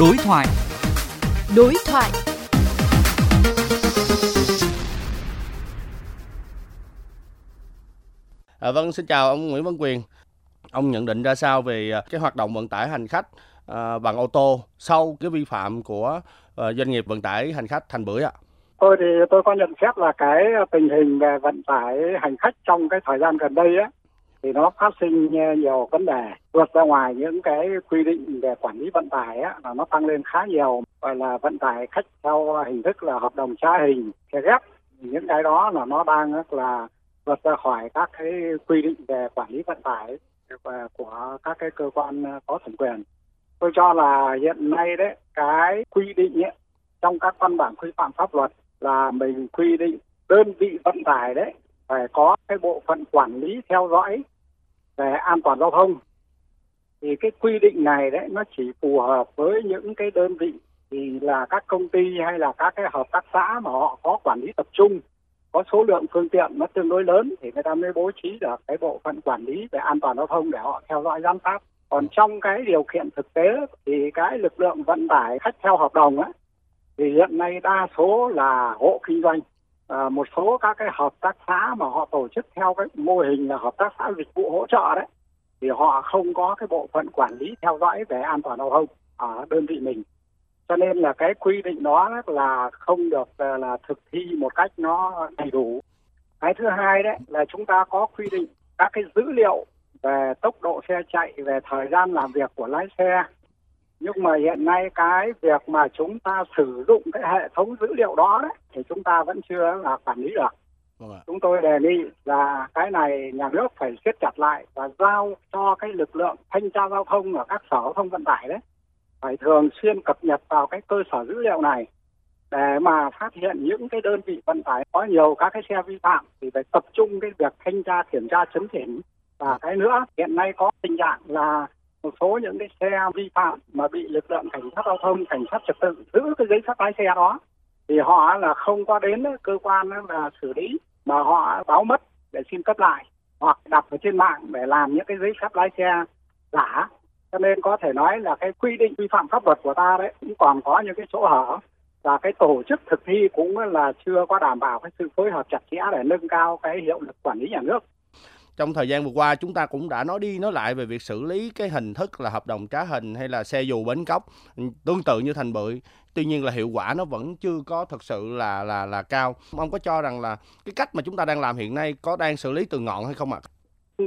Đối thoại. Đối thoại. À, vâng, xin chào ông Nguyễn Văn Quyền. Ông nhận định ra sao về à, cái hoạt động vận tải hành khách à, bằng ô tô sau cái vi phạm của à, doanh nghiệp vận tải hành khách Thành Bưởi ạ? Tôi thì tôi có nhận xét là cái tình hình về vận tải hành khách trong cái thời gian gần đây á thì nó phát sinh ờ, nhiều vấn đề. Vượt ra ngoài những cái quy định về quản lý vận tải á là nó tăng lên khá nhiều. Gọi là vận tải khách theo hình thức là hợp đồng trá hình xe ghép. Những cái đó là nó đang là vượt ra khỏi các cái quy định về quản lý vận tải của các cái cơ quan ờ, có thẩm quyền. Tôi cho là hiện nay đấy cái quy định ấy, trong các văn bản quy phạm pháp luật là mình quy định đơn vị vận tải đấy phải có cái bộ phận quản lý theo dõi về an toàn giao thông, thì cái quy định này đấy, nó chỉ phù hợp với những cái đơn vị thì là các công ty hay là các cái hợp tác xã mà họ có quản lý tập trung, có số lượng phương tiện nó tương đối lớn thì người ta mới bố trí được cái bộ phận quản lý về an toàn giao thông để họ theo dõi giám sát. Còn trong cái điều kiện thực tế thì cái lực lượng vận tải khách theo hợp đồng á, thì hiện nay đa số là hộ kinh doanh à, một số các cái hợp tác xã mà họ tổ chức theo cái mô hình là hợp tác xã dịch vụ hỗ trợ đấy thì họ không có cái bộ phận quản lý theo dõi về an toàn giao thông ở đơn vị mình. Cho nên là cái quy định đó là không được ờ, là thực thi một cách nó đầy đủ. Cái thứ hai đấy là chúng ta có quy định các cái dữ liệu về tốc độ xe chạy về thời gian làm việc của lái xe nhưng mà hiện nay cái việc mà chúng ta sử dụng cái hệ thống dữ liệu đó đấy, thì chúng ta vẫn chưa là quản lý được. Vâng chúng tôi đề nghị là cái này nhà nước phải siết chặt lại và giao cho cái lực lượng thanh tra giao thông ở các sở giao thông vận tải đấy phải thường xuyên cập nhật vào cái cơ sở dữ liệu này để mà phát hiện những cái đơn vị vận tải có nhiều các cái xe vi phạm thì phải tập trung cái việc thanh tra kiểm tra chấn chỉnh. Và cái nữa hiện nay có tình trạng là một số những cái xe vi phạm mà bị lực lượng cảnh sát giao thông, cảnh sát trật tự giữ cái giấy phép lái xe đó, thì họ là không có đến cơ quan là xử lý, mà họ báo mất để xin cấp lại, hoặc đặt ở trên mạng để làm những cái giấy phép lái xe giả. Cho nên có thể nói là cái quy định vi phạm pháp luật của ta đấy, cũng còn có những cái chỗ hở, và cái tổ chức thực thi cũng là chưa có đảm bảo cái sự phối hợp chặt chẽ để nâng cao cái hiệu lực quản lý nhà nước. Trong thời gian vừa qua, chúng ta cũng đã nói đi nói lại về việc xử lý cái hình thức là hợp đồng trá hình hay là xe dù bến cóc ừ, tương tự như Thành Bưởi. Tuy nhiên là hiệu quả nó vẫn chưa có thật sự là là là cao. Ông có cho rằng là cái cách mà chúng ta đang làm hiện nay có đang xử lý từ ngọn hay không ạ?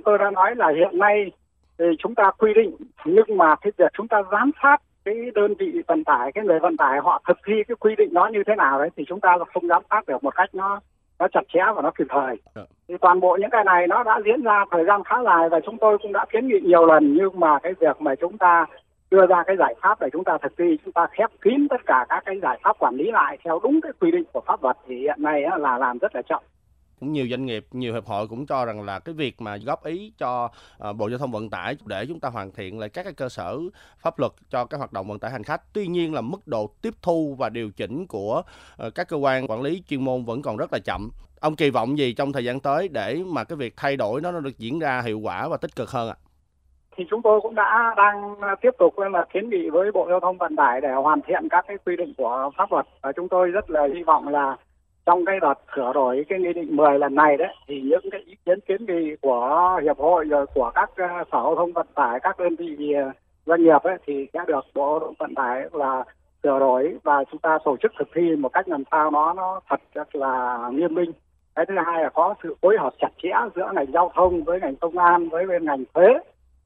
tôi đã nói là hiện nay thì chúng ta quy định, nhưng mà cái việc chúng ta giám sát cái đơn vị vận tải, cái người vận tải họ thực thi cái quy định đó như thế nào đấy thì chúng ta không giám sát được một cách nó nó chặt chẽ và nó kịp thời Dạ. thì toàn bộ những cái này nó đã diễn ra thời gian khá dài và chúng tôi cũng đã kiến nghị nhiều lần nhưng mà cái việc mà chúng ta đưa ra cái giải pháp để chúng ta thực thi chúng ta khép kín tất cả các cái giải pháp quản lý lại theo đúng cái quy định của pháp luật thì hiện nay là làm rất là chậm cũng nhiều doanh nghiệp, nhiều hiệp hội cũng cho rằng là cái việc mà góp ý cho ờ, bộ giao thông vận tải để chúng ta hoàn thiện lại các cái cơ sở pháp luật cho các hoạt động vận tải hành khách. Tuy nhiên là mức độ tiếp thu và điều chỉnh của ờ, các cơ quan quản lý chuyên môn vẫn còn rất là chậm. Ông kỳ vọng gì trong thời gian tới để mà cái việc thay đổi nó nó được diễn ra hiệu quả và tích cực hơn ạ? Thì chúng tôi cũng đã đang tiếp tục là kiến nghị với Bộ Giao thông Vận tải để hoàn thiện các cái quy định của pháp luật. Và chúng tôi rất là hy vọng là trong cái đợt sửa đổi cái nghị định 10 lần này đấy thì những cái ý kiến kiến nghị của hiệp hội rồi của các uh, sở giao thông vận tải các đơn vị ờ, doanh nghiệp ấy thì sẽ được Bộ Vận tải là sửa đổi và chúng ta tổ chức thực thi một cách làm sao nó nó thật rất là nghiêm minh. Cái thứ hai là có sự phối hợp chặt chẽ giữa ngành giao thông với ngành công an với bên ngành thuế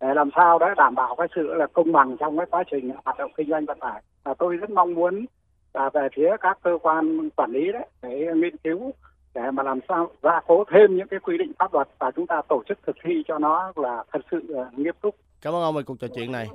để làm sao đấy đảm bảo cái sự là công bằng trong cái quá trình hoạt động kinh doanh vận tải. Và tôi rất mong muốn và về phía các cơ quan quản lý đấy để nghiên cứu để mà làm sao gia cố thêm những cái quy định pháp luật và chúng ta tổ chức thực thi cho nó là thật sự ờ, nghiêm túc. Cảm ơn ông về cuộc trò chuyện này.